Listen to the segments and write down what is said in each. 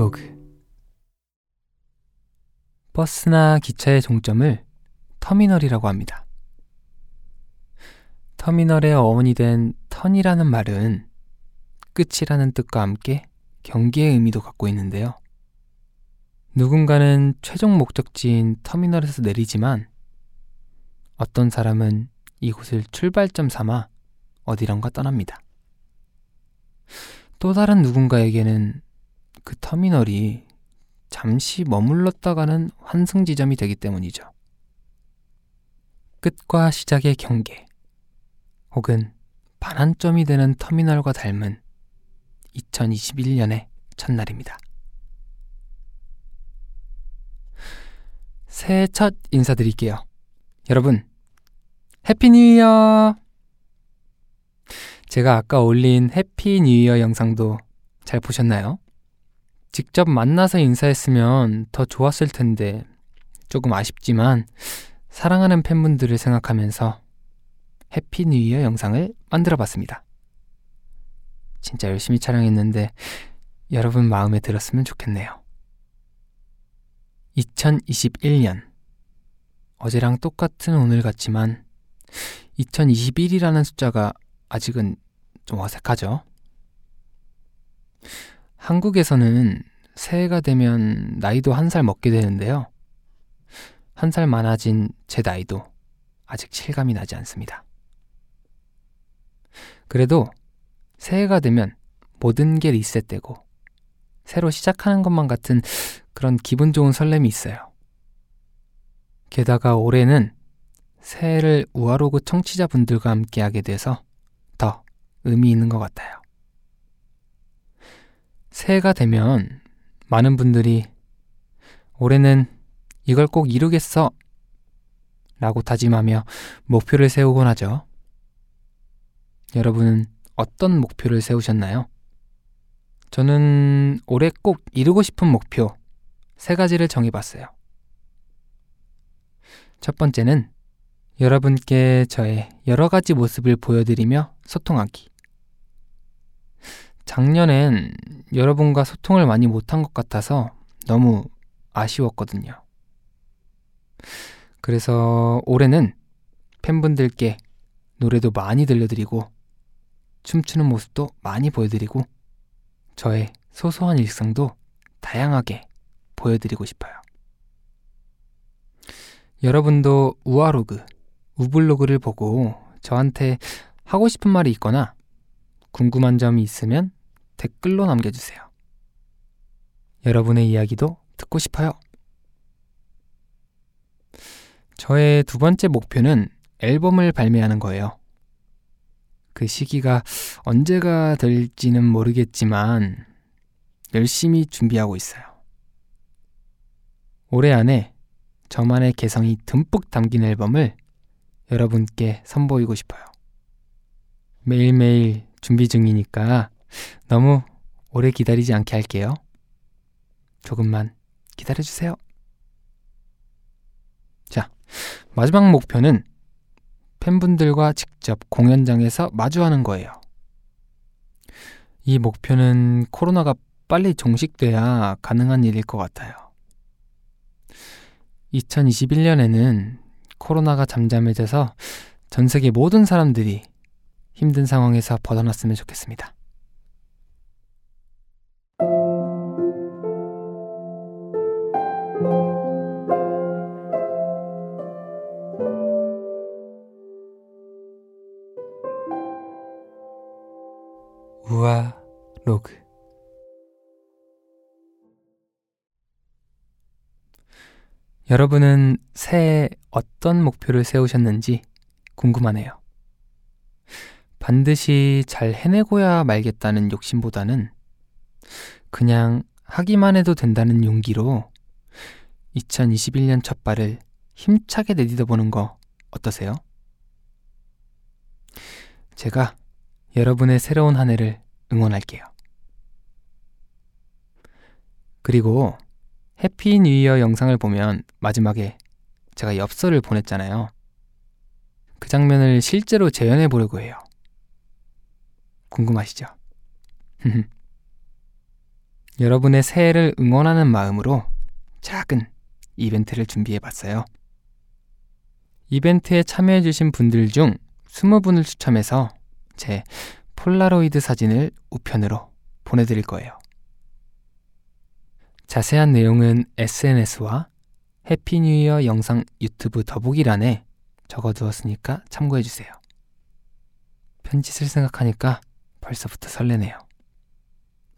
로그 버스나 기차의 종점을 터미널이라고 합니다. 터미널의 어원이 된 턴이라는 말은 끝이라는 뜻과 함께 경기의 의미도 갖고 있는데요. 누군가는 최종 목적지인 터미널에서 내리지만 어떤 사람은 이곳을 출발점 삼아 어디론가 떠납니다. 또 다른 누군가에게는 그 터미널이 잠시 머물렀다 가는 환승 지점이 되기 때문이죠. 끝과 시작의 경계, 혹은 반환점이 되는 터미널과 닮은 2021년의 첫날입니다. 새해 첫 인사드릴게요. 여러분, Happy New Year! 제가 아까 올린 Happy New Year 영상도 잘 보셨나요? 직접 만나서 인사했으면 더 좋았을 텐데 조금 아쉽지만 사랑하는 팬분들을 생각하면서 Happy New Year 영상을 만들어 봤습니다. 진짜 열심히 촬영했는데 여러분 마음에 들었으면 좋겠네요. 2021년 어제랑 똑같은 오늘 같지만 2021이라는 숫자가 아직은 좀 어색하죠? 한국에서는 새해가 되면 나이도 한 살 먹게 되는데요. 한 살 많아진 제 나이도 아직 실감이 나지 않습니다. 그래도 새해가 되면 모든 게 리셋되고 새로 시작하는 것만 같은 그런 기분 좋은 설렘이 있어요. 게다가 올해는 새해를 우아로그 청취자분들과 함께 하게 돼서 더 의미 있는 것 같아요. 새해가 되면 많은 분들이 올해는 이걸 꼭 이루겠어 라고 다짐하며 목표를 세우곤 하죠. 여러분은 어떤 목표를 세우셨나요? 저는 올해 꼭 이루고 싶은 목표 세 가지를 정해봤어요. 첫 번째는 여러분께 저의 여러 가지 모습을 보여드리며 소통하기. 작년엔 여러분과 소통을 많이 못한 것 같아서 너무 아쉬웠거든요. 그래서 올해는 팬분들께 노래도 많이 들려드리고 춤추는 모습도 많이 보여드리고 저의 소소한 일상도 다양하게 보여드리고 싶어요. 여러분도 우아로그, 우블로그를 보고 저한테 하고 싶은 말이 있거나 궁금한 점이 있으면 댓글로 남겨주세요. 여러분의 이야기도 듣고 싶어요. 저의 두 번째 목표는 앨범을 발매하는 거예요. 그 시기가 언제가 될지는 모르겠지만 열심히 준비하고 있어요. 올해 안에 저만의 개성이 듬뿍 담긴 앨범을 여러분께 선보이고 싶어요. 매일매일 준비 중이니까 너무 오래 기다리지 않게 할게요. 조금만 기다려주세요. 자, 마지막 목표는 팬분들과 직접 공연장에서 마주하는 거예요. 이 목표는 코로나가 빨리 종식돼야 가능한 일일 것 같아요. 2021년에는 코로나가 잠잠해져서 전 세계 모든 사람들이 힘든 상황에서 벗어났으면 좋겠습니다. 로그 여러분은 새해 어떤 목표를 세우셨는지 궁금하네요. 반드시 잘 해내고야 말겠다는 욕심보다는 그냥 하기만 해도 된다는 용기로 2021년 첫 발을 힘차게 내딛어 보는 거 어떠세요? 제가 여러분의 새로운 한 해를 응원할게요. 그리고 Happy New Year 영상을 보면 마지막에 제가 엽서를 보냈잖아요. 그 장면을 실제로 재현해 보려고 해요. 궁금하시죠? 여러분의 새해를 응원하는 마음으로 작은 이벤트를 준비해 봤어요. 이벤트에 참여해 주신 분들 중 20분을 추첨해서 제 폴라로이드 사진을 우편으로 보내드릴 거예요. 자세한 내용은 SNS와 Happy New Year 영상 유튜브 더보기란에 적어두었으니까 참고해주세요. 편지 쓸 생각하니까 벌써부터 설레네요.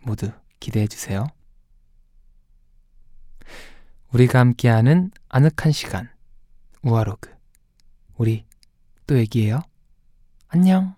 모두 기대해주세요. 우리가 함께하는 아늑한 시간 우아로그 우리 또 얘기해요. 안녕